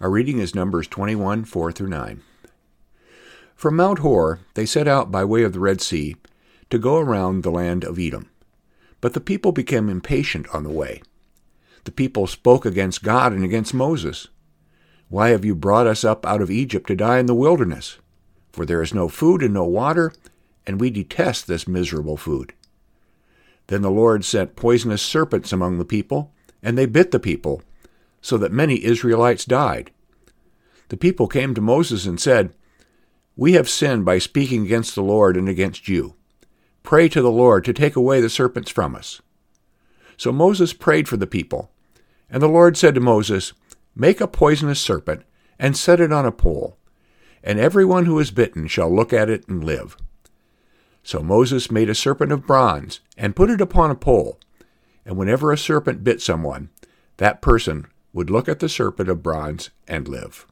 Our reading is Numbers 21 4 through 9. From Mount Hor they set out by way of the Red Sea to go around the land of Edom. But the people became impatient on the way. The people spoke against God and against Moses. Why have you brought us up out of Egypt to die in the wilderness? For there is no food and no water, and we detest this miserable food. Then the Lord sent poisonous serpents among the people, and they bit the people, so that many Israelites died. The people came to Moses and said, We have sinned by speaking against the Lord and against you. Pray to the Lord to take away the serpents from us. So Moses prayed for the people, and the Lord said to Moses, Make a poisonous serpent, and set it on a pole, and everyone who is bitten shall look at it and live. So Moses made a serpent of bronze, and put it upon a pole, and whenever a serpent bit someone, that person would look at the serpent of bronze and live.